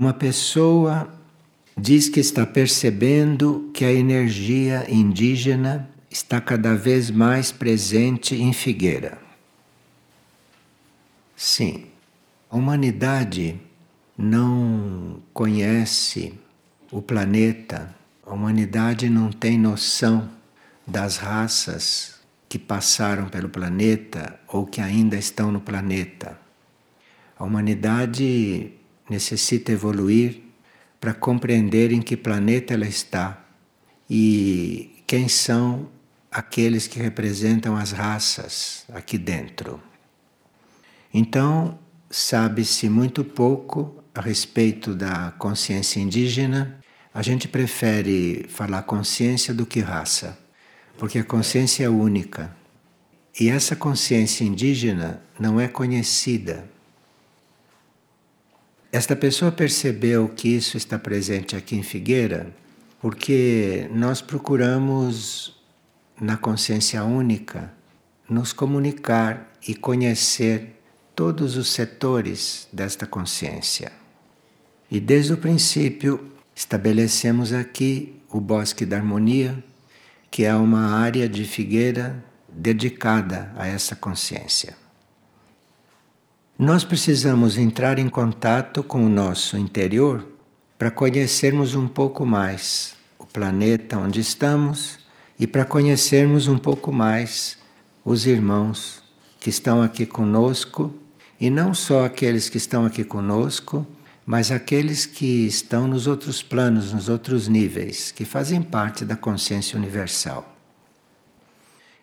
Uma pessoa diz que está percebendo que a energia indígena está cada vez mais presente em Figueira. Sim, a humanidade não conhece o planeta, a humanidade não tem noção das raças que passaram pelo planeta ou que ainda estão no planeta. A humanidade necessita evoluir para compreender em que planeta ela está e quem são aqueles que representam as raças aqui dentro. Então, sabe-se muito pouco a respeito da consciência indígena. A gente prefere falar consciência do que raça, porque a consciência é única. E essa consciência indígena não é conhecida. Esta pessoa percebeu que isso está presente aqui em Figueira porque nós procuramos, na consciência única, nos comunicar e conhecer todos os setores desta consciência. E desde o princípio estabelecemos aqui o Bosque da Harmonia, que é uma área de figueira dedicada a essa consciência. Nós precisamos entrar em contato com o nosso interior para conhecermos um pouco mais o planeta onde estamos e para conhecermos um pouco mais os irmãos que estão aqui conosco e não só aqueles que estão aqui conosco, mas aqueles que estão nos outros planos, nos outros níveis, que fazem parte da consciência universal.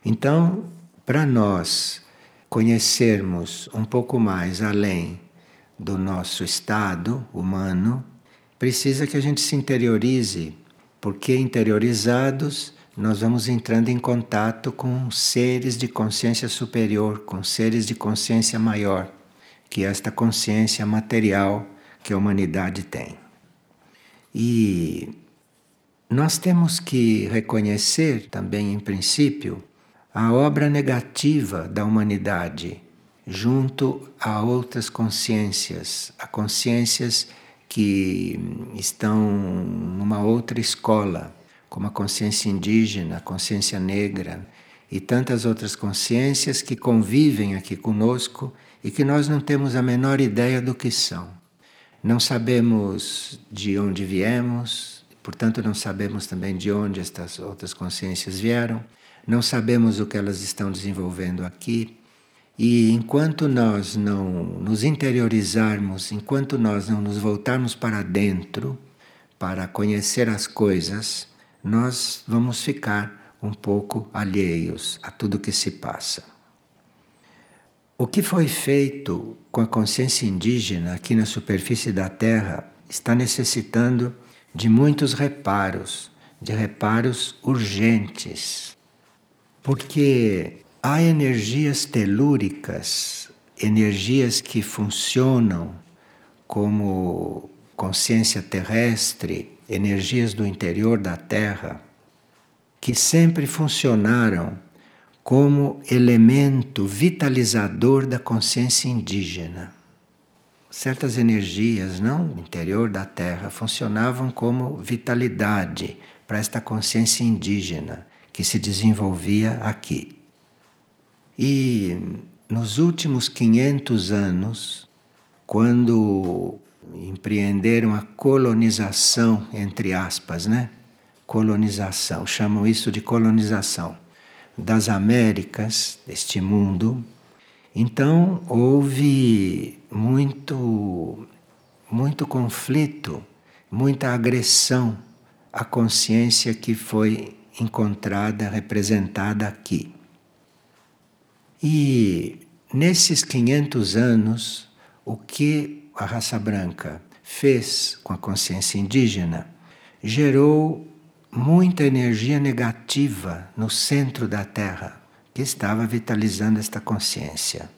Então, para nós conhecermos um pouco mais além do nosso estado humano, precisa que a gente se interiorize, porque interiorizados nós vamos entrando em contato com seres de consciência superior, com seres de consciência maior, que é esta consciência material que a humanidade tem. E nós temos que reconhecer também, em princípio, a obra negativa da humanidade junto a outras consciências, a consciências que estão numa outra escola, como a consciência indígena, a consciência negra e tantas outras consciências que convivem aqui conosco e que nós não temos a menor ideia do que são. Não sabemos de onde viemos, portanto, não sabemos também de onde estas outras consciências vieram não sabemos o que elas estão desenvolvendo aqui. E enquanto nós não nos interiorizarmos, enquanto nós não nos voltarmos para dentro para conhecer as coisas, nós vamos ficar um pouco alheios a tudo que se passa. O que foi feito com a consciência indígena aqui na superfície da Terra está necessitando de muitos reparos, de reparos urgentes porque há energias telúricas, energias que funcionam como consciência terrestre, energias do interior da Terra, que sempre funcionaram como elemento vitalizador da consciência indígena. Certas energias, não, no interior da Terra, funcionavam como vitalidade para esta consciência indígena que se desenvolvia aqui. E nos últimos 500 anos, quando empreenderam a colonização, entre aspas, né? Colonização, chamam isso de colonização das Américas, deste mundo. Então houve muito muito conflito, muita agressão à consciência que foi encontrada, representada aqui. E nesses 500 anos, o que a raça branca fez com a consciência indígena gerou muita energia negativa no centro da Terra, que estava vitalizando esta consciência.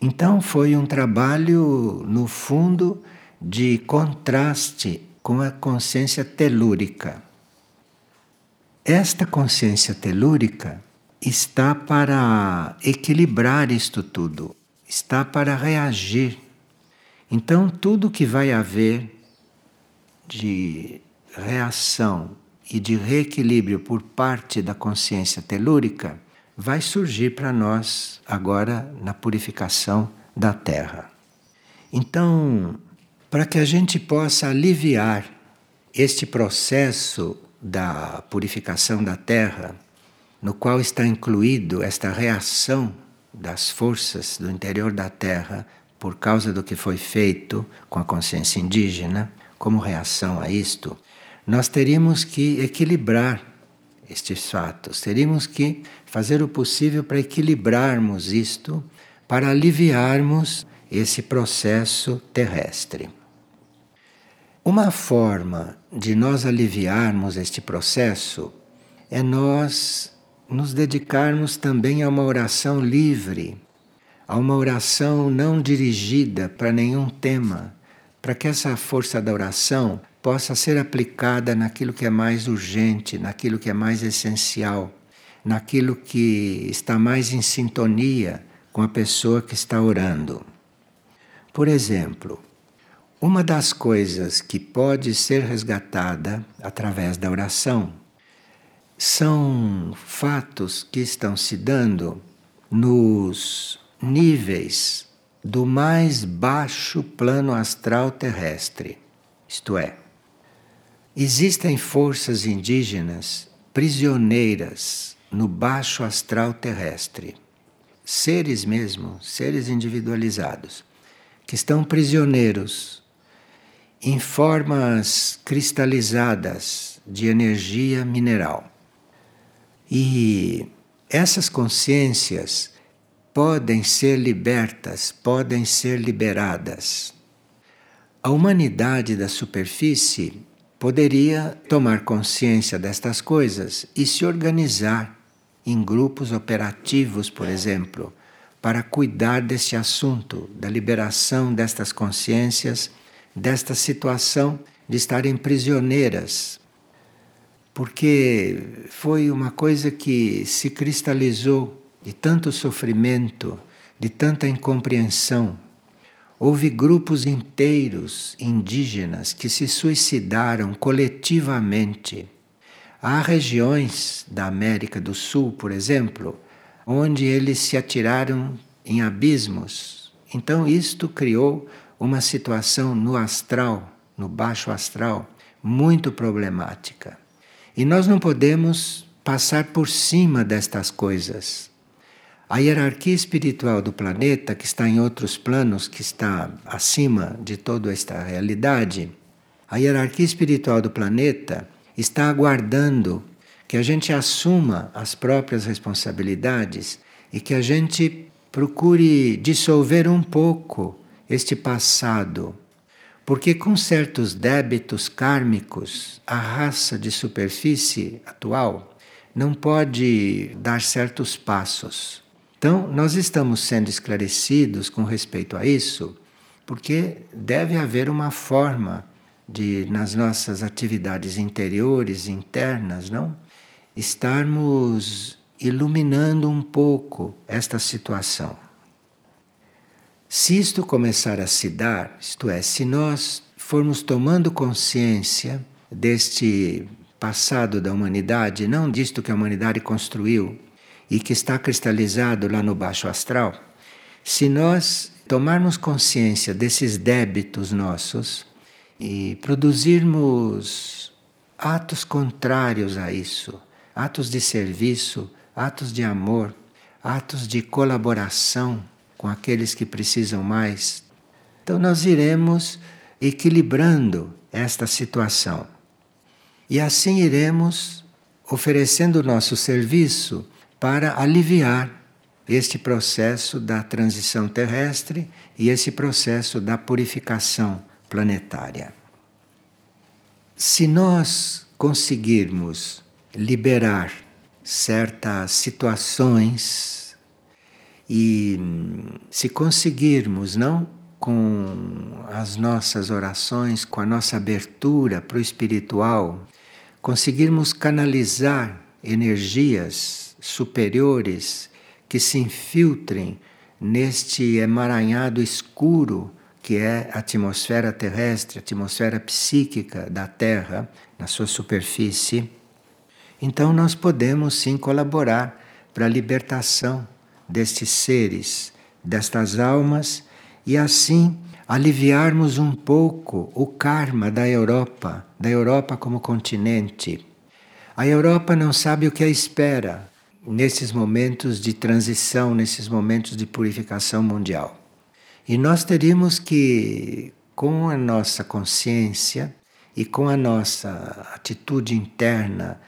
Então foi um trabalho, no fundo, de contraste com a consciência telúrica. Esta consciência telúrica está para equilibrar isto tudo, está para reagir. Então, tudo que vai haver de reação e de reequilíbrio por parte da consciência telúrica vai surgir para nós agora na purificação da Terra. Então, para que a gente possa aliviar este processo da purificação da Terra, no qual está incluído esta reação das forças do interior da Terra por causa do que foi feito com a consciência indígena, como reação a isto, nós teríamos que equilibrar estes fatos, teríamos que fazer o possível para equilibrarmos isto, para aliviarmos esse processo terrestre. Uma forma de nós aliviarmos este processo é nós nos dedicarmos também a uma oração livre, a uma oração não dirigida para nenhum tema, para que essa força da oração possa ser aplicada naquilo que é mais urgente, naquilo que é mais essencial, naquilo que está mais em sintonia com a pessoa que está orando. Por exemplo, uma das coisas que pode ser resgatada através da oração são fatos que estão se dando nos níveis do mais baixo plano astral terrestre. Isto é, existem forças indígenas prisioneiras no baixo astral terrestre. Seres mesmo, seres individualizados, que estão prisioneiros em formas cristalizadas de energia mineral. E essas consciências podem ser libertas, podem ser liberadas. A humanidade da superfície poderia tomar consciência destas coisas e se organizar em grupos operativos, por exemplo, para cuidar deste assunto, da liberação destas consciências, desta situação de estarem prisioneiras. Porque foi uma coisa que se cristalizou de tanto sofrimento, de tanta incompreensão. Houve grupos inteiros indígenas que se suicidaram coletivamente. Há regiões da América do Sul, por exemplo, onde eles se atiraram em abismos. Então, isto criou uma situação no astral, no baixo astral, muito problemática. E nós não podemos passar por cima destas coisas. A hierarquia espiritual do planeta, que está em outros planos, que está acima de toda esta realidade, a hierarquia espiritual do planeta está aguardando que a gente assuma as próprias responsabilidades e que a gente procure dissolver um pouco este passado. Porque com certos débitos kármicos, a raça de superfície atual não pode dar certos passos. Então, nós estamos sendo esclarecidos com respeito a isso, porque deve haver uma forma de, nas nossas atividades interiores, internas, não? Estarmos iluminando um pouco esta situação. Se isto começar a se dar, isto é, se nós formos tomando consciência deste passado da humanidade, não disto que a humanidade construiu, e que está cristalizado lá no baixo astral, se nós tomarmos consciência desses débitos nossos e produzirmos atos contrários a isso, atos de serviço, atos de amor, atos de colaboração com aqueles que precisam mais, então nós iremos equilibrando esta situação. E assim iremos oferecendo o nosso serviço para aliviar este processo da transição terrestre e esse processo da purificação planetária. Se nós conseguirmos liberar certas situações e se conseguirmos, não com as nossas orações, com a nossa abertura para o espiritual, conseguirmos canalizar energias superiores que se infiltrem neste emaranhado escuro que é a atmosfera terrestre, a atmosfera psíquica da Terra, na sua superfície, então nós podemos sim colaborar para a libertação destes seres, destas almas e assim aliviarmos um pouco o karma da Europa, da Europa como continente. A Europa não sabe o que a espera nesses momentos de transição, nesses momentos de purificação mundial. E nós teríamos que, com a nossa consciência e com a nossa atitude interna,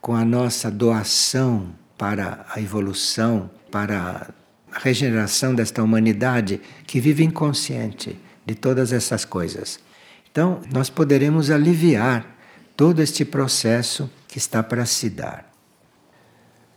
com a nossa doação para a evolução, para a regeneração desta humanidade que vive inconsciente de todas essas coisas. Então, nós poderemos aliviar todo este processo que está para se dar.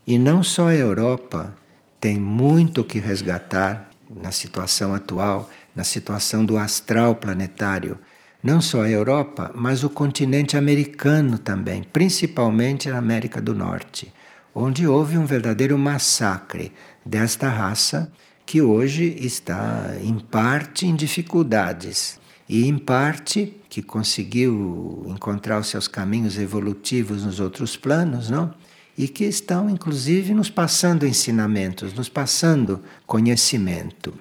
E não só a Europa tem muito que resgatar na situação atual, na situação do astral planetário. Não só a Europa, mas o continente americano também, principalmente na América do Norte, onde houve um verdadeiro massacre desta raça que hoje está em parte em dificuldades e em parte que conseguiu encontrar os seus caminhos evolutivos nos outros planos, não? E que estão inclusive nos passando ensinamentos, nos passando conhecimento.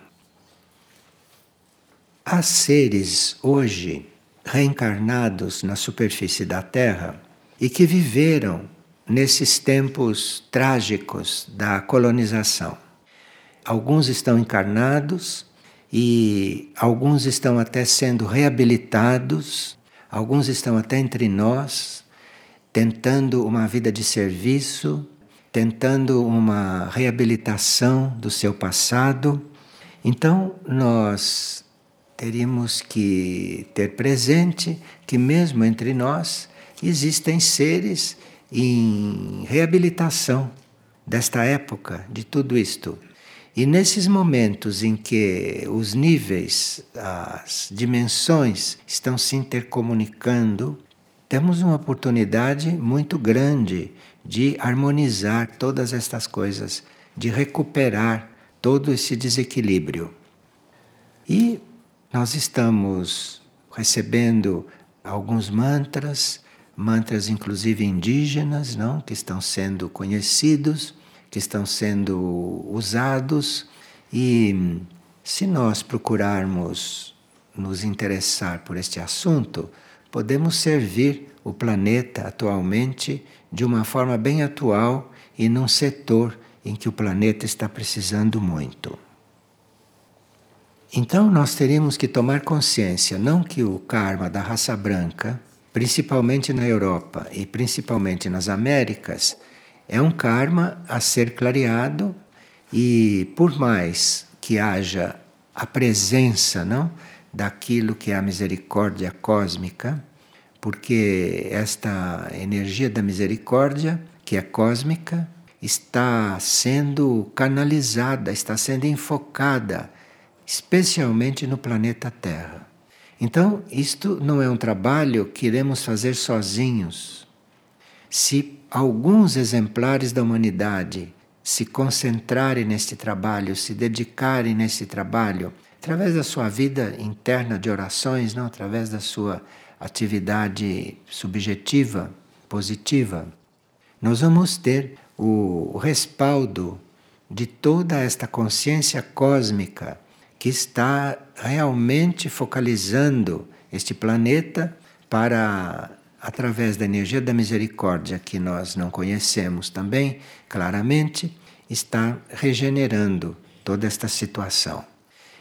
Há seres hoje reencarnados na superfície da Terra e que viveram nesses tempos trágicos da colonização. Alguns estão encarnados e alguns estão até sendo reabilitados, alguns estão até entre nós, tentando uma vida de serviço, tentando uma reabilitação do seu passado. Então, nós teríamos que ter presente que, mesmo entre nós, existem seres em reabilitação desta época, de tudo isto. E nesses momentos em que os níveis, as dimensões estão se intercomunicando, temos uma oportunidade muito grande de harmonizar todas estas coisas, de recuperar todo esse desequilíbrio. E nós estamos recebendo alguns mantras, mantras inclusive indígenas, não, que estão sendo conhecidos que estão sendo usados e se nós procurarmos nos interessar por este assunto, podemos servir o planeta atualmente de uma forma bem atual e num setor em que o planeta está precisando muito. Então nós teríamos que tomar consciência, não que o karma da raça branca, principalmente na Europa e principalmente nas Américas, é um karma a ser clareado e por mais que haja a presença, não, daquilo que é a misericórdia cósmica, porque esta energia da misericórdia, que é cósmica, está sendo canalizada, está sendo enfocada, especialmente no planeta Terra. Então, isto não é um trabalho que iremos fazer sozinhos. Se alguns exemplares da humanidade se concentrarem neste trabalho, se dedicarem nesse trabalho, através da sua vida interna de orações, não através da sua atividade subjetiva, positiva, nós vamos ter o respaldo de toda esta consciência cósmica que está realmente focalizando este planeta para através da energia da misericórdia que nós não conhecemos também claramente, está regenerando toda esta situação.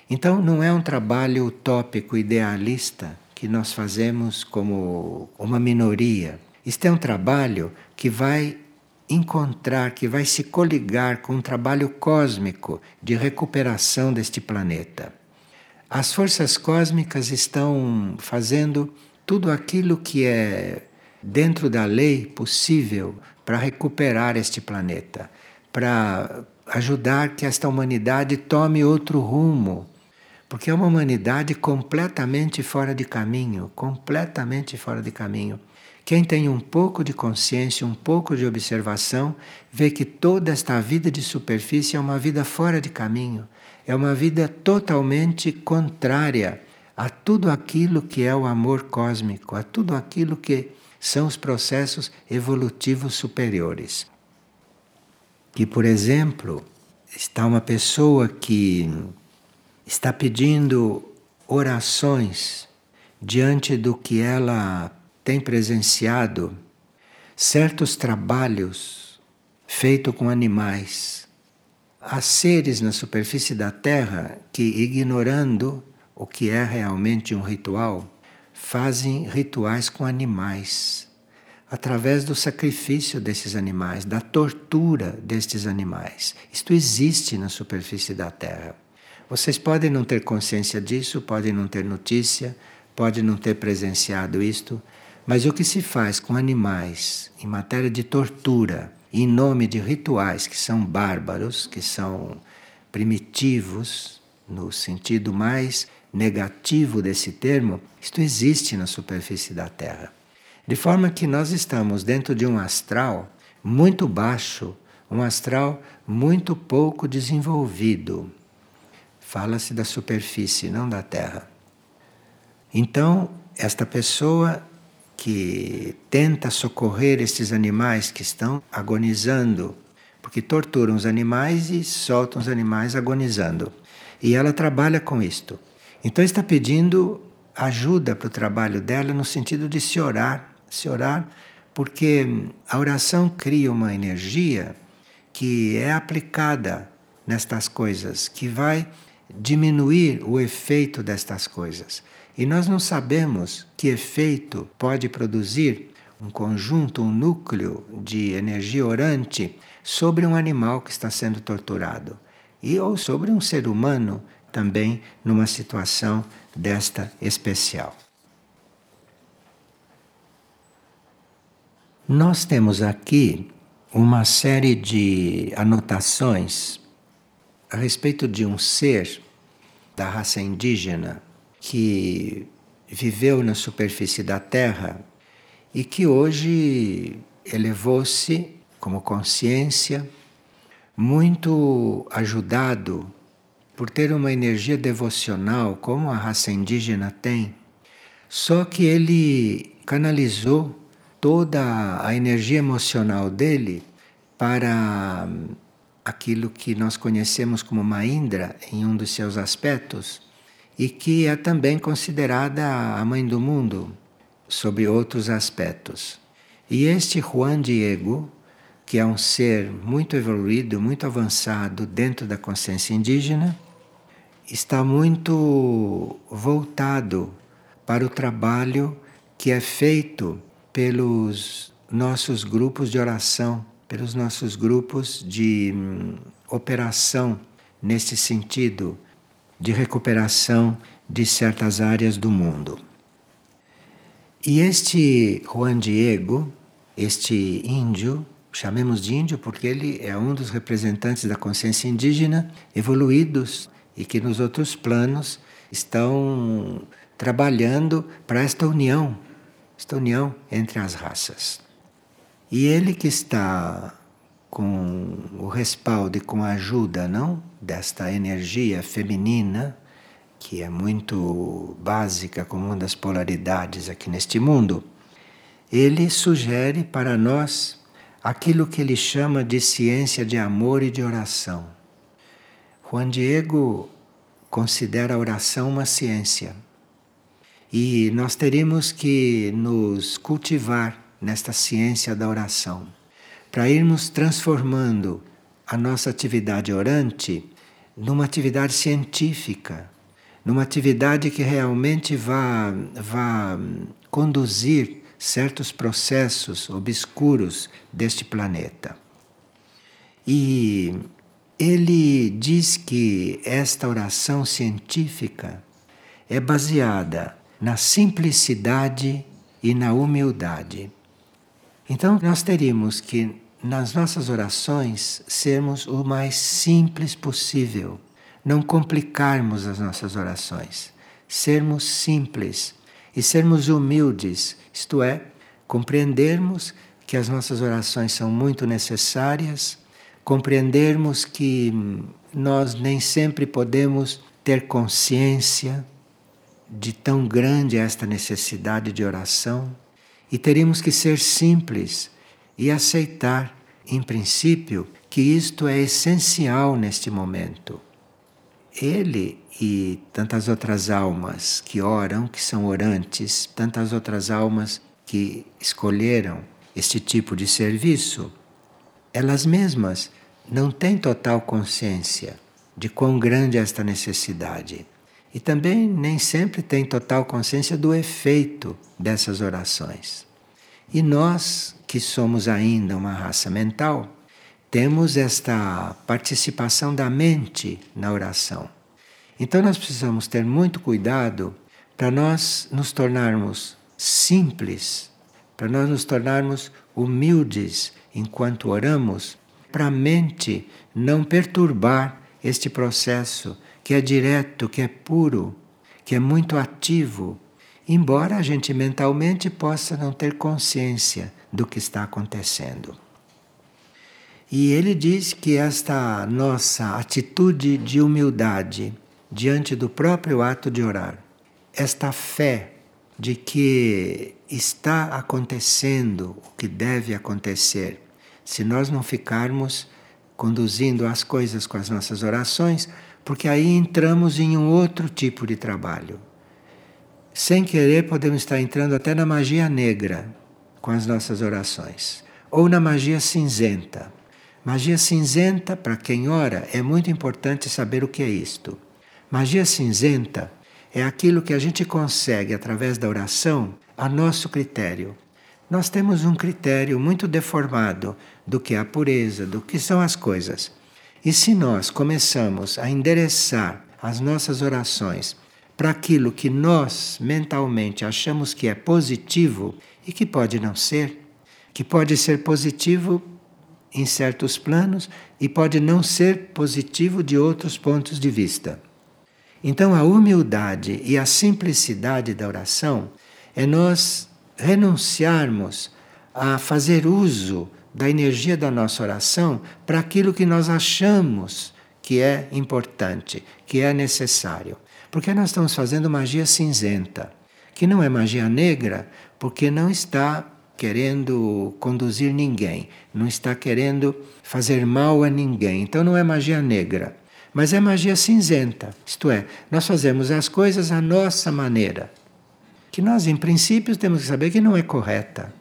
Então, não é um trabalho utópico, idealista que nós fazemos como uma minoria. Isto é um trabalho que vai encontrar, que vai se coligar com um trabalho cósmico de recuperação deste planeta. As forças cósmicas estão fazendo tudo aquilo que é dentro da lei possível para recuperar este planeta, para ajudar que esta humanidade tome outro rumo, porque é uma humanidade completamente fora de caminho, completamente fora de caminho. Quem tem um pouco de consciência, um pouco de observação, vê que toda esta vida de superfície é uma vida fora de caminho, é uma vida totalmente contrária a tudo aquilo que é o amor cósmico, a tudo aquilo que são os processos evolutivos superiores. Que, por exemplo, está uma pessoa que está pedindo orações diante do que ela tem presenciado, certos trabalhos feitos com animais. Há seres na superfície da Terra que, ignorando o que é realmente um ritual, fazem rituais com animais, através do sacrifício desses animais, da tortura destes animais. Isto existe na superfície da Terra. Vocês podem não ter consciência disso, podem não ter notícia, podem não ter presenciado isto, mas o que se faz com animais em matéria de tortura, em nome de rituais que são bárbaros, que são primitivos, no sentido mais negativo desse termo, isto existe na superfície da Terra. De forma que nós estamos dentro de um astral muito baixo, um astral muito pouco desenvolvido. Fala-se da superfície, não da Terra. Então, esta pessoa que tenta socorrer estes animais que estão agonizando, porque torturam os animais e soltam os animais agonizando. E ela trabalha com isto. Então está pedindo ajuda para o trabalho dela no sentido de se orar, se orar, porque a oração cria uma energia que é aplicada nestas coisas, que vai diminuir o efeito destas coisas. E nós não sabemos que efeito pode produzir um conjunto, um núcleo de energia orante sobre um animal que está sendo torturado e ou sobre um ser humano também numa situação desta especial. Nós temos aqui uma série de anotações a respeito de um ser da raça indígena que viveu na superfície da Terra e que hoje elevou-se como consciência, muito ajudado por ter uma energia devocional como a raça indígena tem, só que ele canalizou toda a energia emocional dele para aquilo que nós conhecemos como Maindra em um dos seus aspectos e que é também considerada a mãe do mundo sob outros aspectos. E este Juan Diego, que é um ser muito evoluído, muito avançado dentro da consciência indígena, está muito voltado para o trabalho que é feito pelos nossos grupos de oração, pelos nossos grupos de hum, operação nesse sentido de recuperação de certas áreas do mundo. E este Juan Diego, este índio, chamemos de índio porque ele é um dos representantes da consciência indígena evoluídos e que nos outros planos estão trabalhando para esta união, esta união entre as raças. E ele que está com o respaldo e com a ajuda, não, desta energia feminina que é muito básica como uma das polaridades aqui neste mundo, ele sugere para nós aquilo que ele chama de ciência de amor e de oração. Juan Diego considera a oração uma ciência. E nós teríamos que nos cultivar nesta ciência da oração, para irmos transformando a nossa atividade orante numa atividade científica, numa atividade que realmente vá, vá conduzir certos processos obscuros deste planeta. E ele diz que esta oração científica é baseada na simplicidade e na humildade. Então, nós teríamos que, nas nossas orações, sermos o mais simples possível, não complicarmos as nossas orações, sermos simples e sermos humildes, isto é, compreendermos que as nossas orações são muito necessárias compreendermos que nós nem sempre podemos ter consciência de tão grande esta necessidade de oração e teríamos que ser simples e aceitar, em princípio, que isto é essencial neste momento. Ele e tantas outras almas que oram, que são orantes, tantas outras almas que escolheram este tipo de serviço, elas mesmas não têm total consciência de quão grande é esta necessidade. E também nem sempre têm total consciência do efeito dessas orações. E nós, que somos ainda uma raça mental, temos esta participação da mente na oração. Então nós precisamos ter muito cuidado para nós nos tornarmos simples, para nós nos tornarmos humildes enquanto oramos, para a mente não perturbar este processo que é direto, que é puro, que é muito ativo, embora a gente mentalmente possa não ter consciência do que está acontecendo. E ele diz que esta nossa atitude de humildade diante do próprio ato de orar, esta fé de que está acontecendo o que deve acontecer, se nós não ficarmos conduzindo as coisas com as nossas orações, porque aí entramos em um outro tipo de trabalho. Sem querer, podemos estar entrando até na magia negra com as nossas orações, ou na magia cinzenta Magia cinzenta, para quem ora, é muito importante saber o que é isto. Magia cinzenta é aquilo que a gente consegue através da oração a nosso critério. Nós temos um critério muito deformado do que é a pureza, do que são as coisas. E se nós começamos a endereçar as nossas orações para aquilo que nós mentalmente achamos que é positivo e que pode não ser, que pode ser positivo em certos planos e pode não ser positivo de outros pontos de vista. Então, a humildade e a simplicidade da oração é nós renunciarmos a fazer uso da energia da nossa oração para aquilo que nós achamos que é importante, que é necessário. Porque nós estamos fazendo magia cinzenta, que não é magia negra, porque não está querendo conduzir ninguém, não está querendo fazer mal a ninguém. Então não é magia negra, mas é magia cinzenta. Isto é, nós fazemos as coisas à nossa maneira. Que nós, em princípio, temos que saber que não é correta.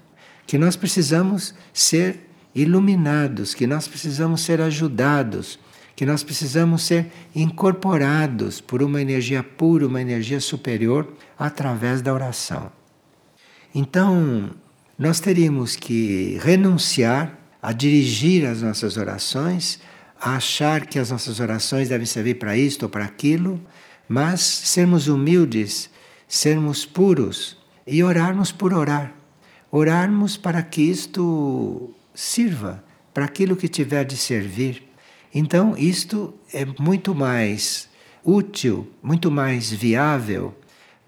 Que nós precisamos ser iluminados, que nós precisamos ser ajudados, que nós precisamos ser incorporados por uma energia pura, uma energia superior, através da oração. Então, nós teríamos que renunciar a dirigir as nossas orações, a achar que as nossas orações devem servir para isto ou para aquilo, mas sermos humildes, sermos puros e orarmos por orar. Orarmos para que isto sirva para aquilo que tiver de servir. Então, isto é muito mais útil, muito mais viável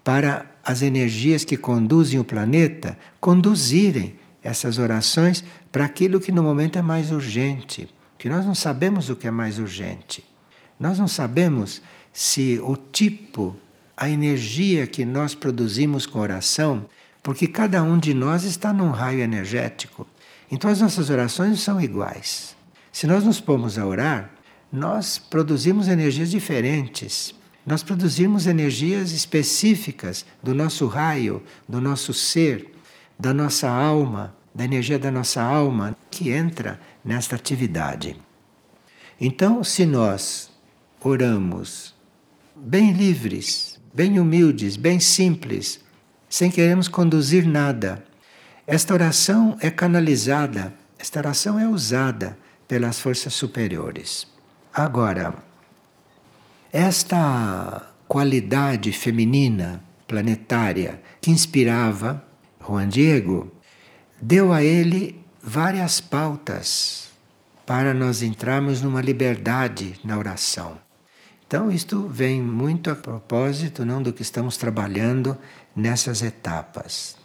para as energias que conduzem o planeta conduzirem essas orações para aquilo que no momento é mais urgente. Que nós não sabemos o que é mais urgente. Nós não sabemos se o tipo, a energia que nós produzimos com oração, porque cada um de nós está num raio energético. Então as nossas orações não são iguais. Se nós nos pomos a orar, nós produzimos energias diferentes nós produzimos energias específicas do nosso raio, do nosso ser, da nossa alma, da energia da nossa alma que entra nesta atividade. Então, se nós oramos bem livres, bem humildes, bem simples, sem queremos conduzir nada, esta oração é canalizada, esta oração é usada pelas forças superiores. Agora, esta qualidade feminina planetária que inspirava Juan Diego deu a ele várias pautas para nós entrarmos numa liberdade na oração. Então, isto vem muito a propósito não do que estamos trabalhando nessas etapas.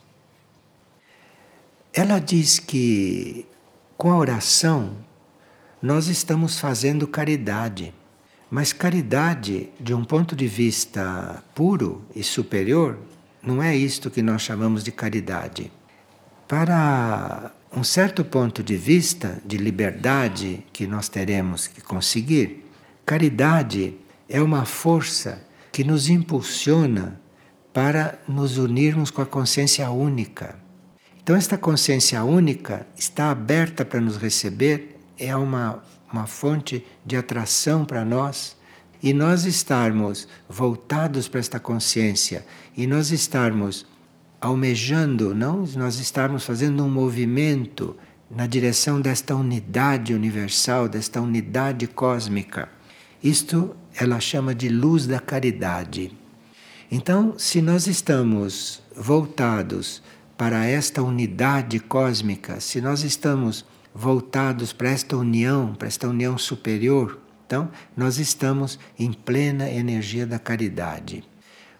Ela diz que com a oração nós estamos fazendo caridade. Mas caridade, de um ponto de vista puro e superior, não é isto que nós chamamos de caridade. Para um certo ponto de vista de liberdade que nós teremos que conseguir, caridade é uma força que nos impulsiona para nos unirmos com a consciência única. Então, esta consciência única está aberta para nos receber, é uma uma fonte de atração para nós e nós estarmos voltados para esta consciência e nós estarmos almejando, não nós estarmos fazendo um movimento na direção desta unidade universal, desta unidade cósmica. Isto ela chama de luz da caridade. Então, se nós estamos voltados para esta unidade cósmica, se nós estamos voltados para esta união, para esta união superior, então nós estamos em plena energia da caridade.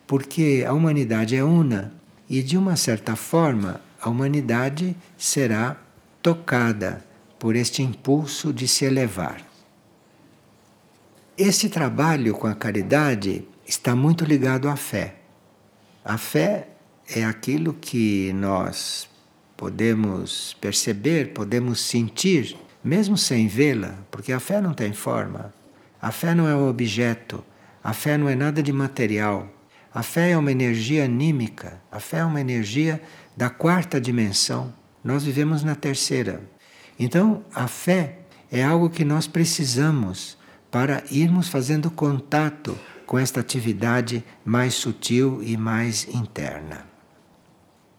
Porque a humanidade é una e, de uma certa forma, a humanidade será tocada por este impulso de se elevar. Esse trabalho com a caridade está muito ligado à fé. A fé é aquilo que nós podemos perceber, podemos sentir, mesmo sem vê-la, porque a fé não tem forma. A fé não é um objeto, a fé não é nada de material. A fé é uma energia anímica, a fé é uma energia da quarta dimensão. Nós vivemos na terceira. Então, a fé é algo que nós precisamos para irmos fazendo contato com esta atividade mais sutil e mais interna.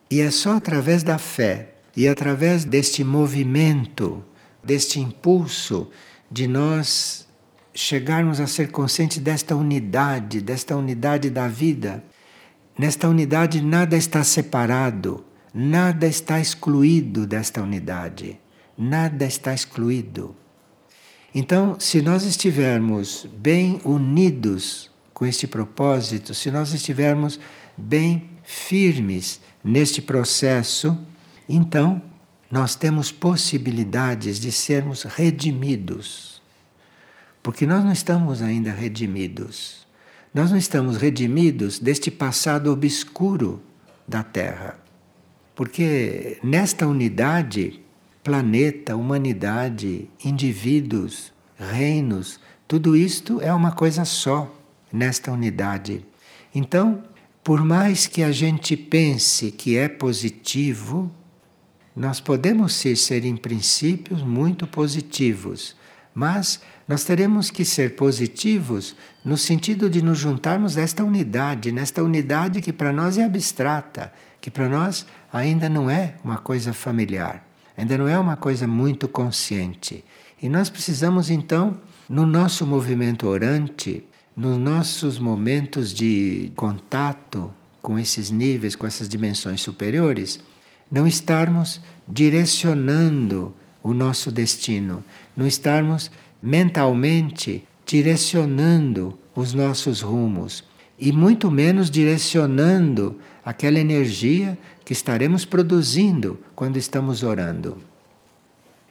E é só através da fé e através deste movimento, deste impulso de nós chegarmos a ser conscientes desta unidade, desta unidade da vida. Nesta unidade nada está separado, nada está excluído desta unidade, nada está excluído. Então, se nós estivermos bem unidos com este propósito, se nós estivermos bem firmes neste processo, então nós temos possibilidades de sermos redimidos. Porque nós não estamos ainda redimidos. Nós não estamos redimidos deste passado obscuro da Terra. Porque nesta unidade, planeta, humanidade, indivíduos, reinos, tudo isto é uma coisa só nesta unidade. Então, por mais que a gente pense que é positivo, nós podemos ser, ser em princípios muito positivos, mas nós teremos que ser positivos no sentido de nos juntarmos nesta unidade, nesta unidade que para nós é abstrata, que para nós ainda não é uma coisa familiar, ainda não é uma coisa muito consciente. E nós precisamos então, no nosso movimento orante, nos nossos momentos de contato com esses níveis, com essas dimensões superiores, não estarmos direcionando o nosso destino, não estarmos mentalmente direcionando os nossos rumos e muito menos direcionando aquela energia que estaremos produzindo quando estamos orando.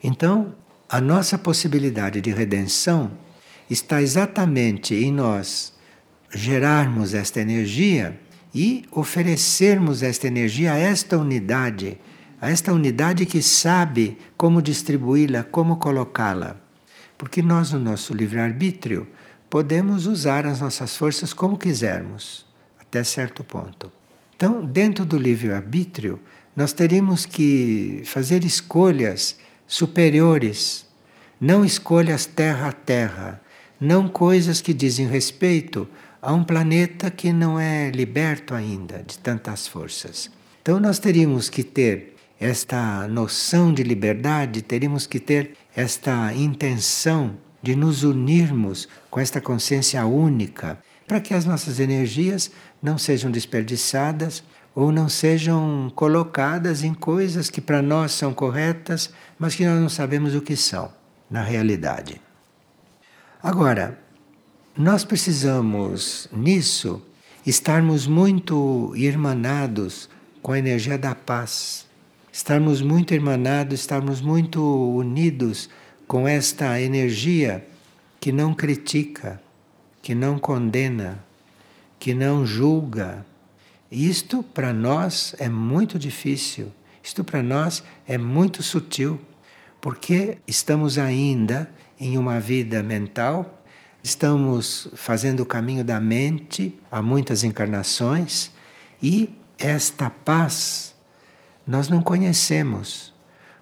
Então, a nossa possibilidade de redenção está exatamente em nós gerarmos esta energia e oferecermos esta energia a esta unidade, a esta unidade que sabe como distribuí-la, como colocá-la. Porque nós, no nosso livre-arbítrio, podemos usar as nossas forças como quisermos, até certo ponto. Então, dentro do livre-arbítrio, nós teríamos que fazer escolhas superiores, não escolhas terra a terra, não coisas que dizem respeito a um planeta que não é liberto ainda de tantas forças. Então nós teríamos que ter esta noção de liberdade, teríamos que ter esta intenção de nos unirmos com esta consciência única, para que as nossas energias não sejam desperdiçadas ou não sejam colocadas em coisas que para nós são corretas, mas que nós não sabemos o que são na realidade. Agora, nós precisamos nisso estarmos muito irmanados com a energia da paz, estarmos muito irmanados, estarmos muito unidos com esta energia que não critica, que não condena, que não julga. Isto para nós é muito difícil, isto para nós é muito sutil, porque estamos ainda em uma vida mental, estamos fazendo o caminho da mente há muitas encarnações e esta paz nós não conhecemos.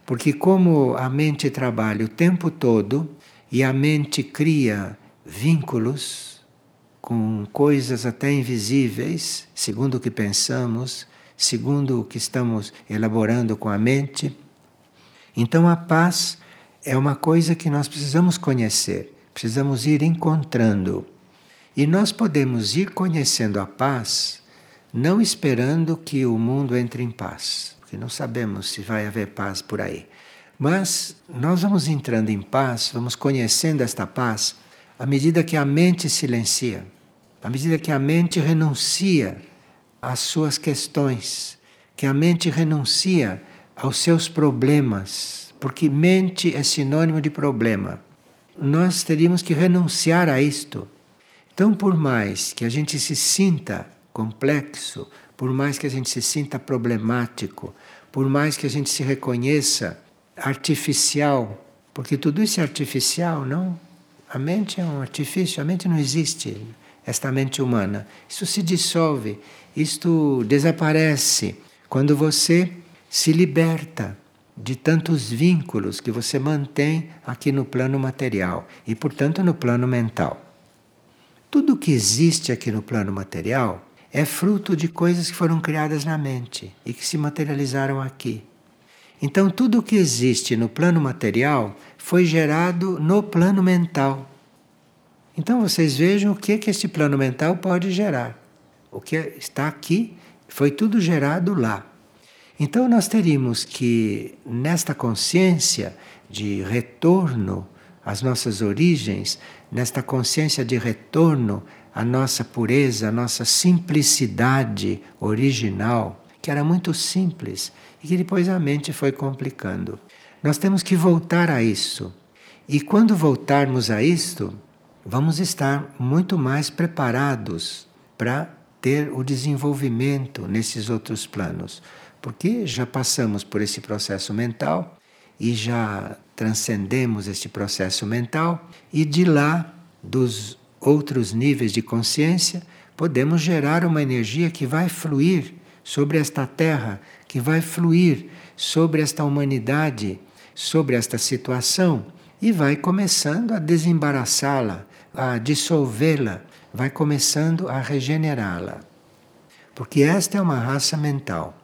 Porque, como a mente trabalha o tempo todo e a mente cria vínculos com coisas até invisíveis, segundo o que pensamos, segundo o que estamos elaborando com a mente, então a paz é uma coisa que nós precisamos conhecer, precisamos ir encontrando. E nós podemos ir conhecendo a paz não esperando que o mundo entre em paz, porque não sabemos se vai haver paz por aí. Mas nós vamos entrando em paz, vamos conhecendo esta paz à medida que a mente silencia, à medida que a mente renuncia às suas questões, que a mente renuncia aos seus problemas, porque mente é sinônimo de problema. Nós teríamos que renunciar a isto. Então, por mais que a gente se sinta complexo, por mais que a gente se sinta problemático, por mais que a gente se reconheça artificial, porque tudo isso é artificial, não? A mente é um artifício, a mente não existe, esta mente humana. Isso se dissolve, isto desaparece quando você se liberta de tantos vínculos que você mantém aqui no plano material e, portanto, no plano mental. Tudo que existe aqui no plano material é fruto de coisas que foram criadas na mente e que se materializaram aqui. Então, tudo que existe no plano material foi gerado no plano mental. Então, vocês vejam o que, que este plano mental pode gerar. O que está aqui foi tudo gerado lá. Então, nós teríamos que, nesta consciência de retorno às nossas origens, nesta consciência de retorno a nossa pureza, a nossa simplicidade original, que era muito simples e que depois a mente foi complicando. Nós temos que voltar a isso. E quando voltarmos a isto, vamos estar muito mais preparados para ter o desenvolvimento nesses outros planos. Porque já passamos por esse processo mental e já transcendemos este processo mental, e de lá, dos outros níveis de consciência, podemos gerar uma energia que vai fluir sobre esta terra, que vai fluir sobre esta humanidade, sobre esta situação e vai começando a desembaraçá-la, a dissolvê-la, vai começando a regenerá-la. Porque esta é uma raça mental.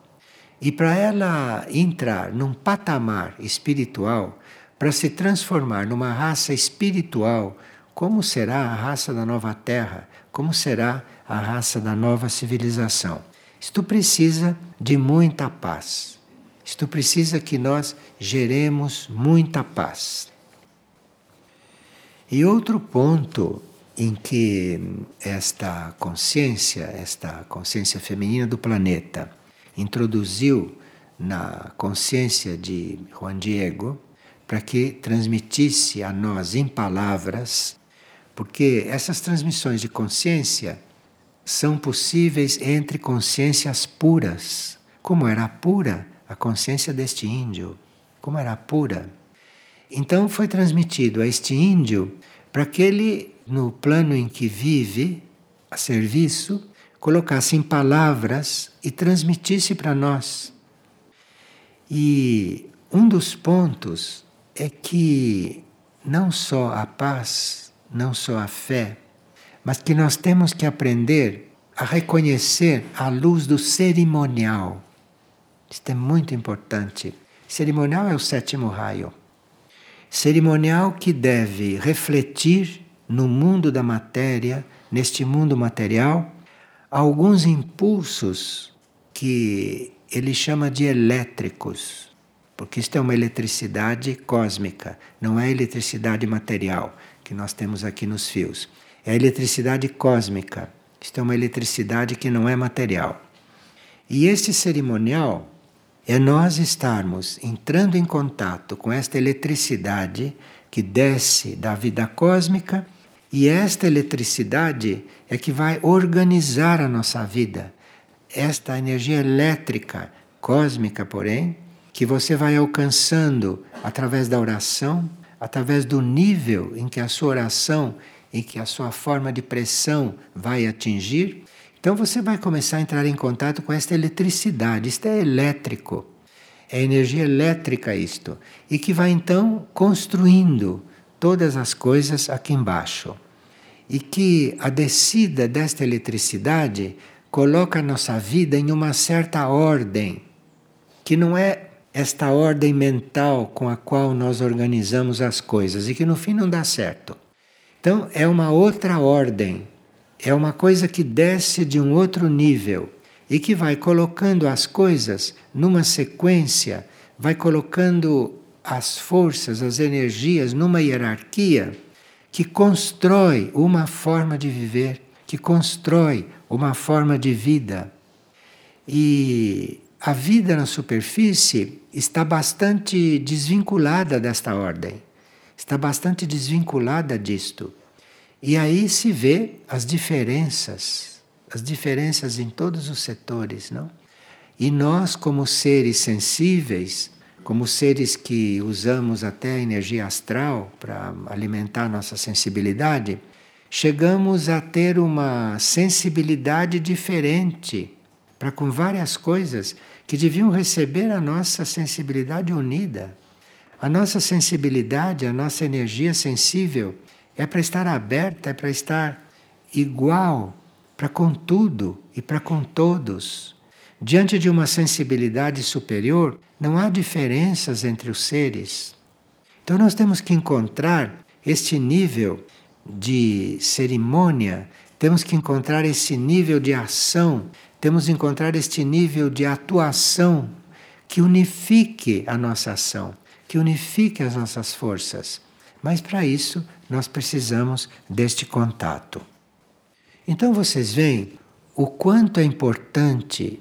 E para ela entrar num patamar espiritual, para se transformar numa raça espiritual como será a raça da nova terra? Como será a raça da nova civilização? Isto precisa de muita paz. Isto precisa que nós geremos muita paz. E outro ponto em que esta consciência, esta consciência feminina do planeta, introduziu na consciência de Juan Diego para que transmitisse a nós em palavras porque essas transmissões de consciência são possíveis entre consciências puras, como era pura a consciência deste índio, como era pura. Então foi transmitido a este índio para que ele, no plano em que vive, a serviço, colocasse em palavras e transmitisse para nós. E um dos pontos é que não só a paz não só a fé, mas que nós temos que aprender a reconhecer a luz do cerimonial. Isto é muito importante. Cerimonial é o sétimo raio. Cerimonial que deve refletir no mundo da matéria, neste mundo material, alguns impulsos que ele chama de elétricos, porque isto é uma eletricidade cósmica, não é eletricidade material que nós temos aqui nos fios. É a eletricidade cósmica. Isto é uma eletricidade que não é material. E este cerimonial é nós estarmos entrando em contato com esta eletricidade que desce da vida cósmica E esta eletricidade é que vai organizar a nossa vida. Esta energia elétrica, cósmica, porém, que você vai alcançando através da oração, através do nível em que a sua oração, em que a sua forma de pressão vai atingir. Então você vai começar a entrar em contato com esta eletricidade. Isto é elétrico. É energia elétrica isto. E que vai então construindo todas as coisas aqui embaixo. E que a descida desta eletricidade coloca a nossa vida em uma certa ordem, que não é esta ordem mental com a qual nós organizamos as coisas e que no fim não dá certo. Então é uma outra ordem, é uma coisa que desce de um outro nível e que vai colocando as coisas numa sequência, vai colocando as forças, as energias numa hierarquia que constrói uma forma de viver, que constrói uma forma de vida. E a vida na superfície está bastante desvinculada desta ordem, está bastante desvinculada disto. E aí se vê as diferenças, as diferenças em todos os setores, não? E nós, como seres sensíveis, como seres que usamos até a energia astral para alimentar nossa sensibilidade, chegamos a ter uma sensibilidade diferente para com várias coisas que deviam receber a nossa sensibilidade unida. A nossa sensibilidade, a nossa energia sensível é para estar aberta, é para estar igual para com tudo e para com todos. Diante de uma sensibilidade superior, não há diferenças entre os seres. Então nós temos que encontrar este nível de cerimônia, temos que encontrar esse nível de ação, temos que encontrar este nível de atuação que unifique a nossa ação, que unifique as nossas forças. Mas para isso nós precisamos deste contato. Então vocês veem o quanto é importante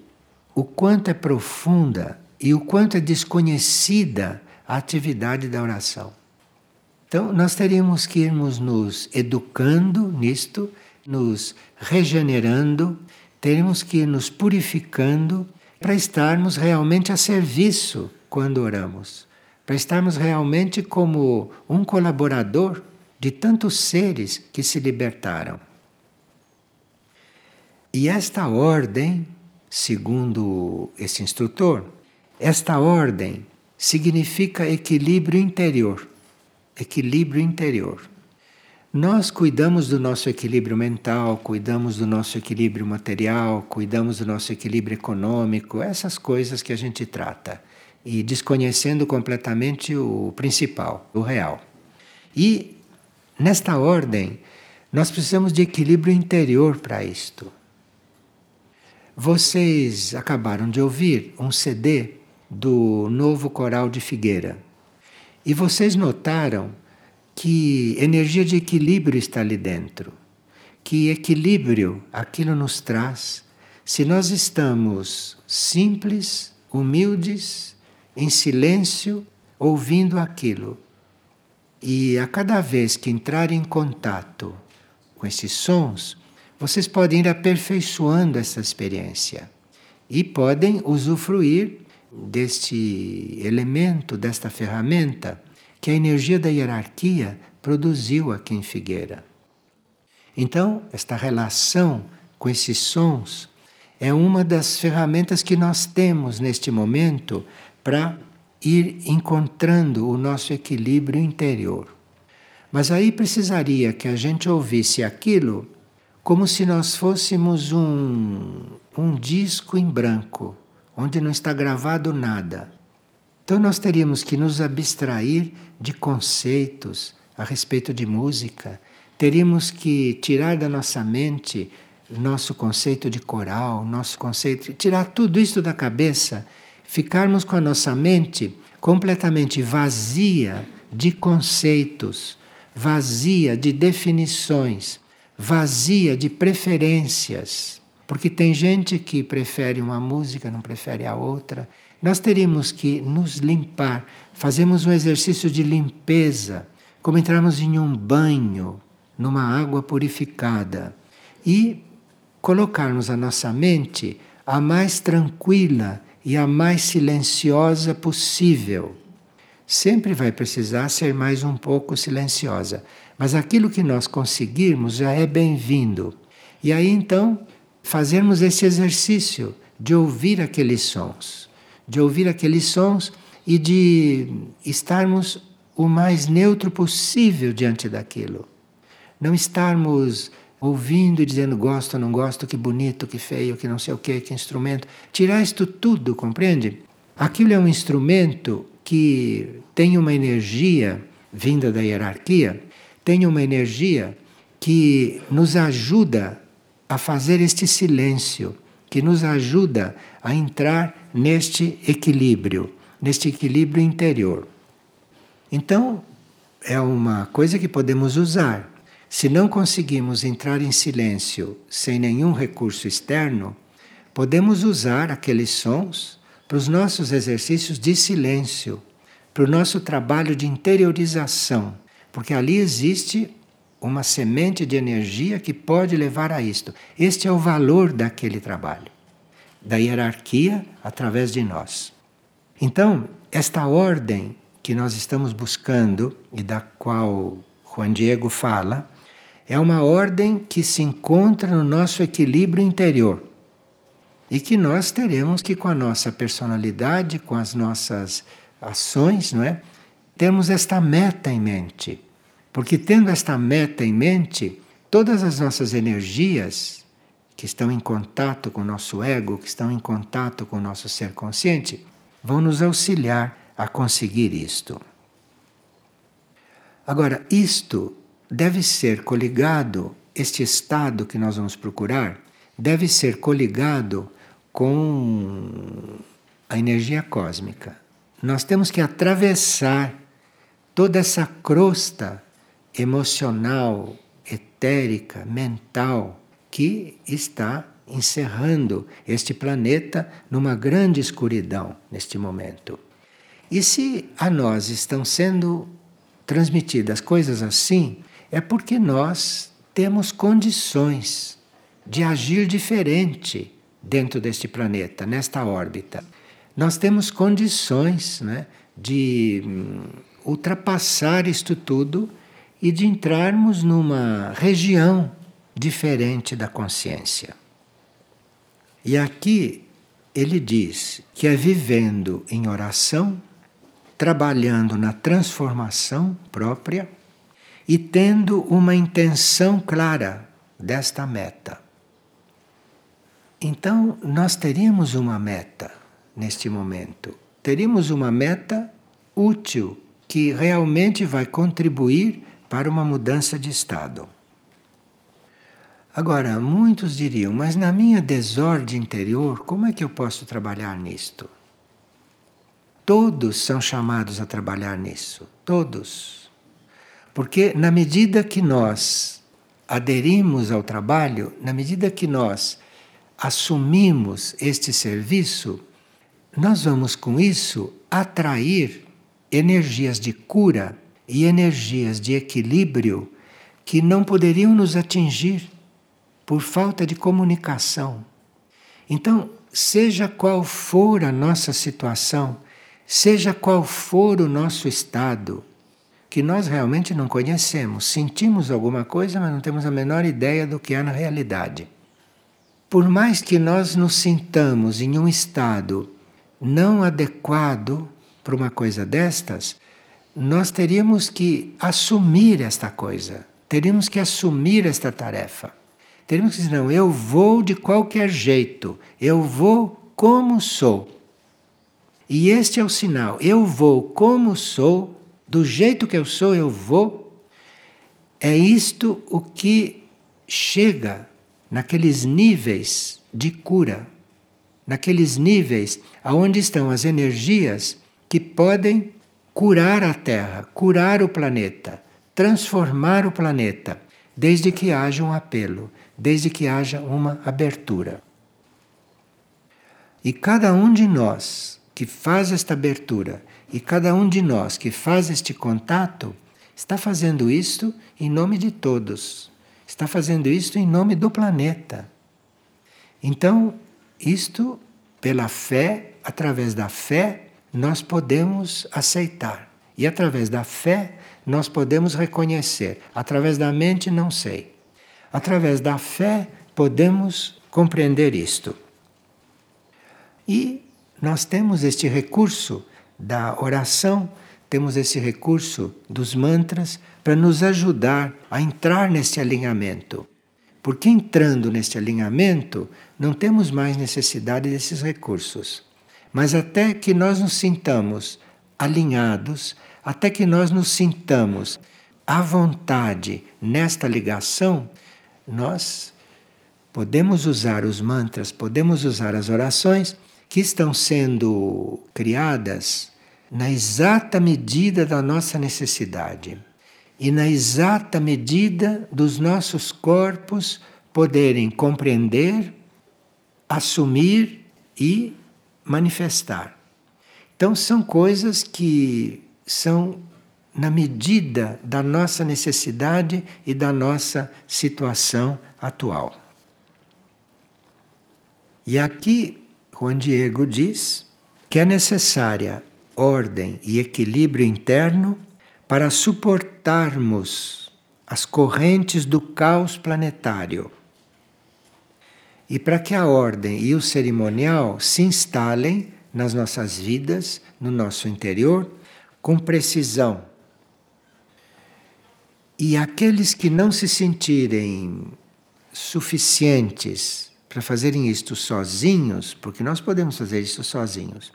o quanto é profunda e o quanto é desconhecida a atividade da oração. Então, nós teríamos que irmos nos educando nisto, nos regenerando, teríamos que ir nos purificando para estarmos realmente a serviço quando oramos, para estarmos realmente como um colaborador de tantos seres que se libertaram. E esta ordem segundo esse instrutor, esta ordem significa equilíbrio interior. Equilíbrio interior. Nós cuidamos do nosso equilíbrio mental, cuidamos do nosso equilíbrio material, cuidamos do nosso equilíbrio econômico, essas coisas que a gente trata, e desconhecendo completamente o principal, o real. E nesta ordem, nós precisamos de equilíbrio interior para isto. Vocês acabaram de ouvir um CD do novo coral de Figueira. E vocês notaram que energia de equilíbrio está ali dentro. Que equilíbrio aquilo nos traz se nós estamos simples, humildes, em silêncio, ouvindo aquilo. E a cada vez que entrar em contato com esses sons, vocês podem ir aperfeiçoando essa experiência e podem usufruir deste elemento, desta ferramenta que a energia da hierarquia produziu aqui em Figueira. Então, esta relação com esses sons é uma das ferramentas que nós temos neste momento para ir encontrando o nosso equilíbrio interior. Mas aí precisaria que a gente ouvisse aquilo como se nós fôssemos um, um disco em branco, onde não está gravado nada. Então nós teríamos que nos abstrair de conceitos a respeito de música, teríamos que tirar da nossa mente nosso conceito de coral, nosso conceito, tirar tudo isso da cabeça, ficarmos com a nossa mente completamente vazia de conceitos, vazia de definições vazia de preferências, porque tem gente que prefere uma música, não prefere a outra. Nós teríamos que nos limpar, fazemos um exercício de limpeza, como entrarmos em um banho, numa água purificada e colocarmos a nossa mente a mais tranquila e a mais silenciosa possível. Sempre vai precisar ser mais um pouco silenciosa, mas aquilo que nós conseguirmos já é bem-vindo. E aí então fazermos esse exercício de ouvir aqueles sons, de ouvir aqueles sons e de estarmos o mais neutro possível diante daquilo. Não estarmos ouvindo e dizendo gosto, não gosto, que bonito, que feio, que não sei o que, que instrumento. Tirar isto tudo, compreende? Aquilo é um instrumento que tem uma energia vinda da hierarquia, tem uma energia que nos ajuda a fazer este silêncio, que nos ajuda a entrar neste equilíbrio, neste equilíbrio interior. Então, é uma coisa que podemos usar. Se não conseguimos entrar em silêncio sem nenhum recurso externo, podemos usar aqueles sons para os nossos exercícios de silêncio, para o nosso trabalho de interiorização, porque ali existe uma semente de energia que pode levar a isto. Este é o valor daquele trabalho, da hierarquia através de nós. Então, esta ordem que nós estamos buscando e da qual Juan Diego fala, é uma ordem que se encontra no nosso equilíbrio interior. E que nós teremos que, com a nossa personalidade, com as nossas ações, não é? Temos esta meta em mente. Porque tendo esta meta em mente, todas as nossas energias que estão em contato com o nosso ego, que estão em contato com o nosso ser consciente, vão nos auxiliar a conseguir isto. Agora, isto deve ser coligado, este estado que nós vamos procurar, deve ser coligado com a energia cósmica. Nós temos que atravessar toda essa crosta emocional, etérica, mental que está encerrando este planeta numa grande escuridão neste momento. E se a nós estão sendo transmitidas coisas assim, é porque nós temos condições de agir diferente dentro deste planeta, nesta órbita. Nós temos condições né, de hum, ultrapassar isto tudo e de entrarmos numa região diferente da consciência. E aqui ele diz que é vivendo em oração trabalhando na transformação própria e tendo uma intenção clara desta meta. Então, nós teríamos uma meta neste momento. Teríamos uma meta útil que realmente vai contribuir para uma mudança de estado. Agora, muitos diriam, mas na minha desordem interior, como é que eu posso trabalhar nisto? Todos são chamados a trabalhar nisso, todos. Porque na medida que nós aderimos ao trabalho, na medida que nós assumimos este serviço, nós vamos com isso atrair energias de cura e energias de equilíbrio que não poderiam nos atingir por falta de comunicação. Então, seja qual for a nossa situação, Seja qual for o nosso estado, que nós realmente não conhecemos, sentimos alguma coisa, mas não temos a menor ideia do que é na realidade. Por mais que nós nos sintamos em um estado não adequado para uma coisa destas, nós teríamos que assumir esta coisa, teríamos que assumir esta tarefa. Teríamos que dizer: não, eu vou de qualquer jeito, eu vou como sou. E este é o sinal. Eu vou como sou, do jeito que eu sou, eu vou. É isto o que chega naqueles níveis de cura, naqueles níveis aonde estão as energias que podem curar a Terra, curar o planeta, transformar o planeta, desde que haja um apelo, desde que haja uma abertura. E cada um de nós que faz esta abertura e cada um de nós que faz este contato está fazendo isto em nome de todos, está fazendo isto em nome do planeta. Então, isto, pela fé, através da fé, nós podemos aceitar. E através da fé, nós podemos reconhecer. Através da mente, não sei. Através da fé, podemos compreender isto. E nós temos este recurso da oração, temos esse recurso dos mantras para nos ajudar a entrar nesse alinhamento. Porque entrando neste alinhamento, não temos mais necessidade desses recursos. Mas até que nós nos sintamos alinhados, até que nós nos sintamos à vontade nesta ligação, nós podemos usar os mantras, podemos usar as orações que estão sendo criadas na exata medida da nossa necessidade e na exata medida dos nossos corpos poderem compreender, assumir e manifestar. Então, são coisas que são na medida da nossa necessidade e da nossa situação atual. E aqui Juan Diego diz que é necessária ordem e equilíbrio interno para suportarmos as correntes do caos planetário. E para que a ordem e o cerimonial se instalem nas nossas vidas, no nosso interior, com precisão. E aqueles que não se sentirem suficientes para fazerem isto sozinhos, porque nós podemos fazer isso sozinhos.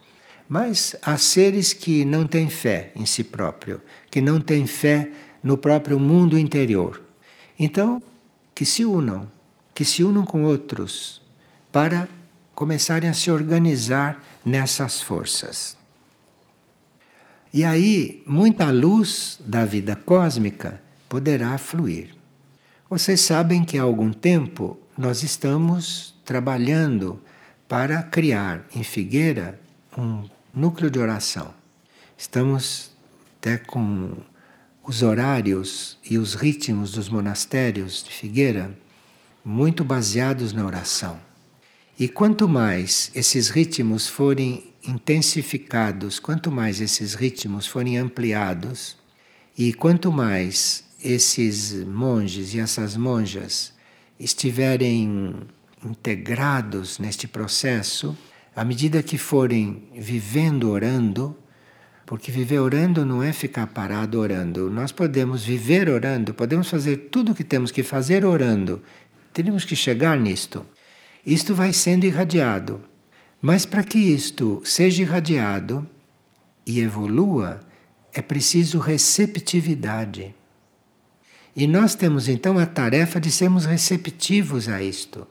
Mas há seres que não têm fé em si próprio, que não têm fé no próprio mundo interior. Então, que se unam, que se unam com outros para começarem a se organizar nessas forças. E aí, muita luz da vida cósmica poderá fluir. Vocês sabem que há algum tempo nós estamos trabalhando para criar em Figueira um núcleo de oração. Estamos até com os horários e os ritmos dos monastérios de Figueira muito baseados na oração. E quanto mais esses ritmos forem intensificados, quanto mais esses ritmos forem ampliados, e quanto mais esses monges e essas monjas estiverem integrados neste processo, à medida que forem vivendo orando, porque viver orando não é ficar parado orando. Nós podemos viver orando, podemos fazer tudo o que temos que fazer orando. Temos que chegar nisto. Isto vai sendo irradiado. Mas para que isto seja irradiado e evolua, é preciso receptividade. E nós temos então a tarefa de sermos receptivos a isto.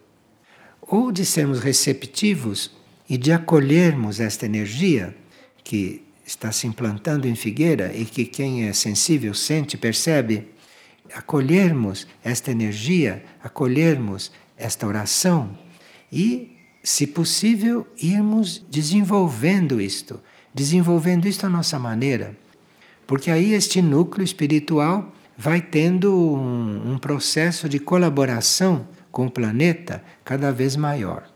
Ou de sermos receptivos e de acolhermos esta energia que está se implantando em Figueira e que quem é sensível sente, percebe. Acolhermos esta energia, acolhermos esta oração e, se possível, irmos desenvolvendo isto, desenvolvendo isto à nossa maneira. Porque aí este núcleo espiritual vai tendo um, um processo de colaboração com o planeta cada vez maior.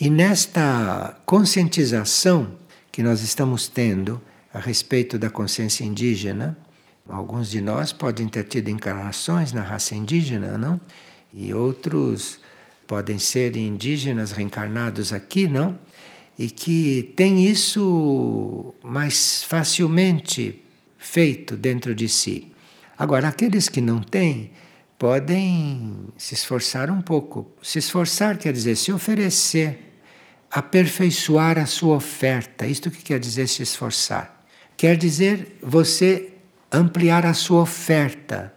E nesta conscientização que nós estamos tendo a respeito da consciência indígena, alguns de nós podem ter tido encarnações na raça indígena, não? E outros podem ser indígenas reencarnados aqui, não? E que tem isso mais facilmente feito dentro de si. Agora, aqueles que não têm, podem se esforçar um pouco. Se esforçar quer dizer se oferecer, aperfeiçoar a sua oferta. Isto que quer dizer se esforçar? Quer dizer você ampliar a sua oferta,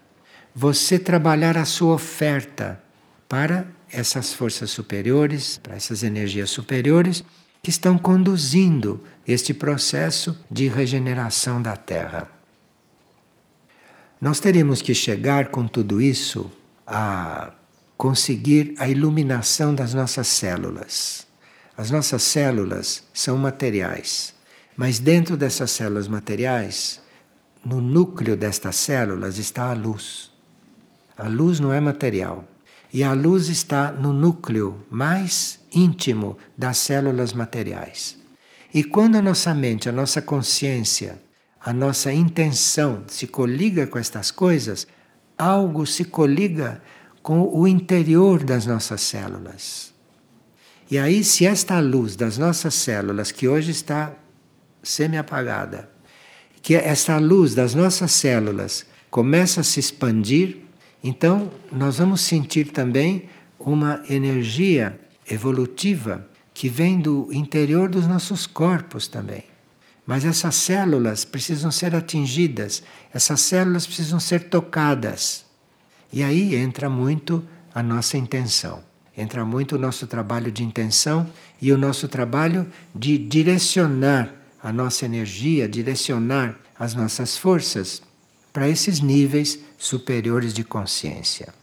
você trabalhar a sua oferta para essas forças superiores, para essas energias superiores que estão conduzindo este processo de regeneração da Terra. Nós teremos que chegar com tudo isso a conseguir a iluminação das nossas células. As nossas células são materiais, mas dentro dessas células materiais no núcleo destas células está a luz. A luz não é material. E a luz está no núcleo mais íntimo das células materiais. E quando a nossa mente, a nossa consciência, a nossa intenção se coliga com estas coisas, algo se coliga com o interior das nossas células. E aí, se esta luz das nossas células, que hoje está semi-apagada, que esta luz das nossas células começa a se expandir, então nós vamos sentir também uma energia evolutiva que vem do interior dos nossos corpos também. Mas essas células precisam ser atingidas, essas células precisam ser tocadas. E aí entra muito a nossa intenção, entra muito o nosso trabalho de intenção e o nosso trabalho de direcionar a nossa energia, direcionar as nossas forças para esses níveis superiores de consciência.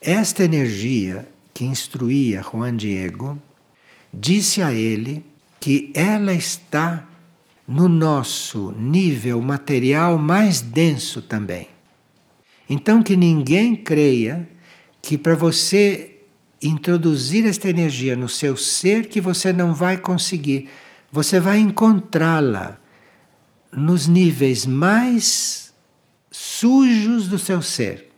Esta energia que instruía Juan Diego disse a ele que ela está no nosso nível material mais denso também. Então, que ninguém creia que para você introduzir esta energia no seu ser, que você não vai conseguir. Você vai encontrá-la nos níveis mais sujos do seu ser.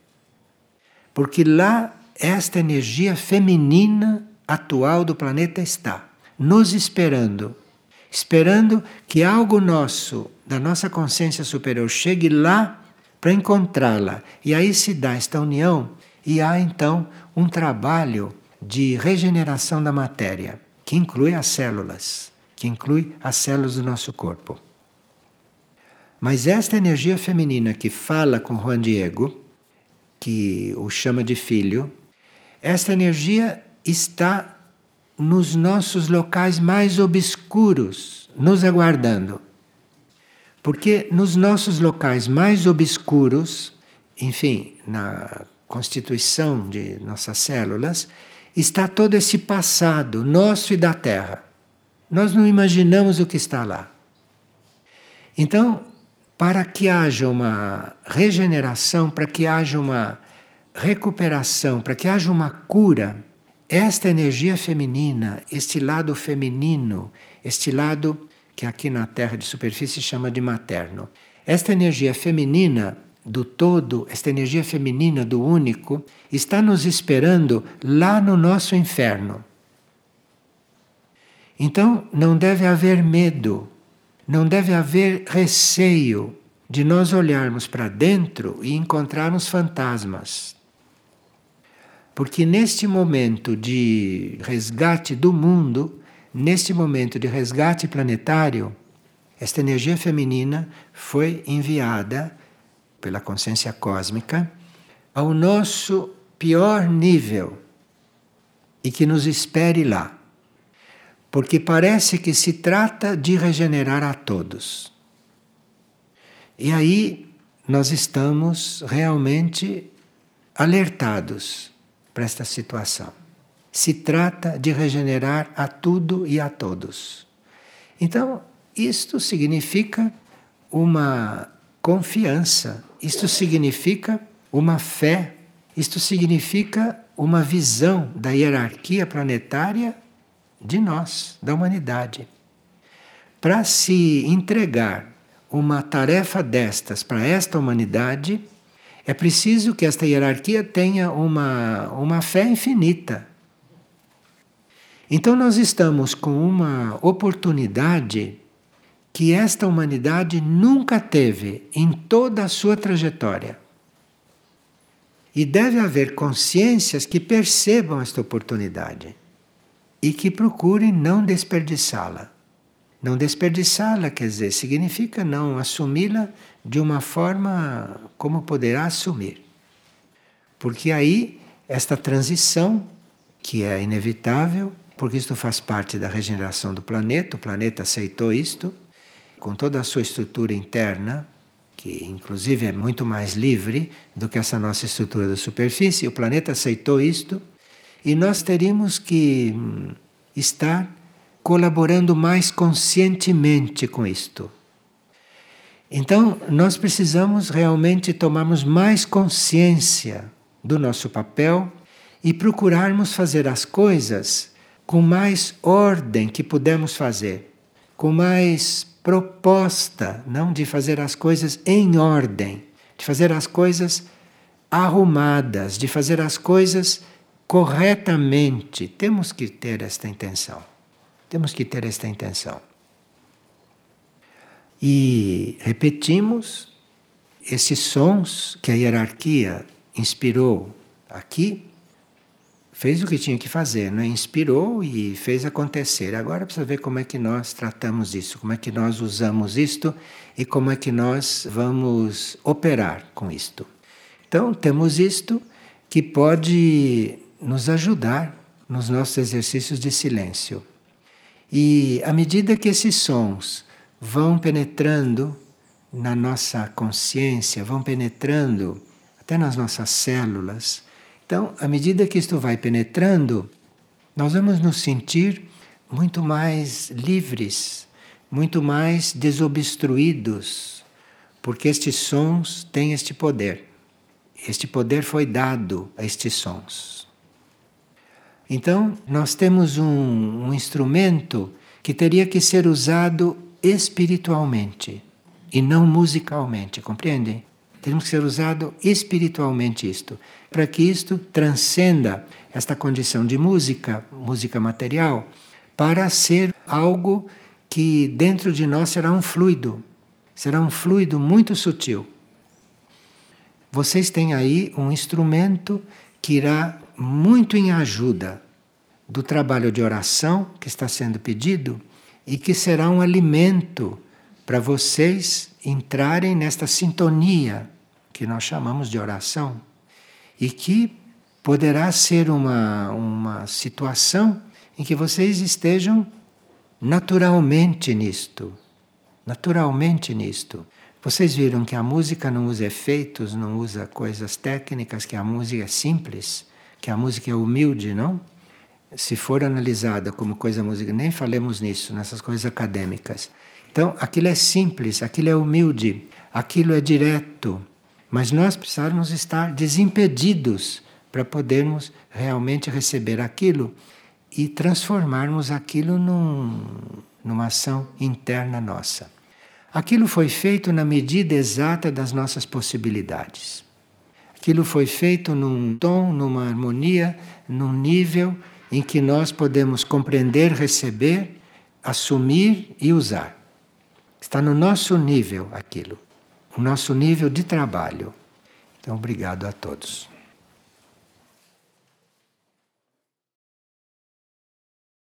Porque lá esta energia feminina atual do planeta está, nos esperando esperando que algo nosso, da nossa consciência superior, chegue lá para encontrá-la. E aí se dá esta união e há então um trabalho de regeneração da matéria, que inclui as células, que inclui as células do nosso corpo. Mas esta energia feminina que fala com Juan Diego, que o chama de filho, esta energia está nos nossos locais mais obscuros, nos aguardando. Porque nos nossos locais mais obscuros, enfim, na constituição de nossas células, está todo esse passado nosso e da Terra. Nós não imaginamos o que está lá. Então, para que haja uma regeneração, para que haja uma recuperação, para que haja uma cura, esta energia feminina, este lado feminino, este lado que aqui na Terra de superfície chama de materno, esta energia feminina do todo, esta energia feminina do único, está nos esperando lá no nosso inferno. Então não deve haver medo, não deve haver receio de nós olharmos para dentro e encontrarmos fantasmas. Porque neste momento de resgate do mundo, neste momento de resgate planetário, esta energia feminina foi enviada pela consciência cósmica ao nosso pior nível e que nos espere lá. Porque parece que se trata de regenerar a todos. E aí nós estamos realmente alertados para esta situação. Se trata de regenerar a tudo e a todos. Então, isto significa uma confiança, isto significa uma fé, isto significa uma visão da hierarquia planetária de nós, da humanidade. Para se entregar uma tarefa destas para esta humanidade, é preciso que esta hierarquia tenha uma, uma fé infinita. Então, nós estamos com uma oportunidade que esta humanidade nunca teve em toda a sua trajetória. E deve haver consciências que percebam esta oportunidade e que procurem não desperdiçá-la. Não desperdiçá-la, quer dizer, significa não assumi-la de uma forma como poderá assumir. Porque aí, esta transição, que é inevitável, porque isto faz parte da regeneração do planeta, o planeta aceitou isto, com toda a sua estrutura interna, que inclusive é muito mais livre do que essa nossa estrutura da superfície, o planeta aceitou isto, e nós teríamos que hum, estar colaborando mais conscientemente com isto. Então, nós precisamos realmente tomarmos mais consciência do nosso papel e procurarmos fazer as coisas com mais ordem que pudermos fazer, com mais proposta, não de fazer as coisas em ordem, de fazer as coisas arrumadas, de fazer as coisas corretamente. Temos que ter esta intenção. Temos que ter esta intenção. E repetimos esses sons que a hierarquia inspirou aqui, fez o que tinha que fazer, né? inspirou e fez acontecer. Agora precisa ver como é que nós tratamos isso, como é que nós usamos isto e como é que nós vamos operar com isto. Então, temos isto que pode nos ajudar nos nossos exercícios de silêncio. E à medida que esses sons vão penetrando na nossa consciência, vão penetrando até nas nossas células. Então, à medida que isto vai penetrando, nós vamos nos sentir muito mais livres, muito mais desobstruídos, porque estes sons têm este poder. Este poder foi dado a estes sons. Então, nós temos um, um instrumento que teria que ser usado espiritualmente e não musicalmente, compreendem? Temos que ser usado espiritualmente isto, para que isto transcenda esta condição de música, música material, para ser algo que dentro de nós será um fluido, será um fluido muito sutil. Vocês têm aí um instrumento que irá muito em ajuda do trabalho de oração que está sendo pedido e que será um alimento para vocês entrarem nesta sintonia que nós chamamos de oração e que poderá ser uma, uma situação em que vocês estejam naturalmente nisto. Naturalmente nisto. Vocês viram que a música não usa efeitos, não usa coisas técnicas, que a música é simples, que a música é humilde, não? se for analisada como coisa música, nem falemos nisso, nessas coisas acadêmicas. Então, aquilo é simples, aquilo é humilde, aquilo é direto, mas nós precisamos estar desimpedidos para podermos realmente receber aquilo e transformarmos aquilo num, numa ação interna nossa. Aquilo foi feito na medida exata das nossas possibilidades. Aquilo foi feito num tom, numa harmonia, num nível em que nós podemos compreender, receber, assumir e usar. Está no nosso nível aquilo, o nosso nível de trabalho. Então, obrigado a todos.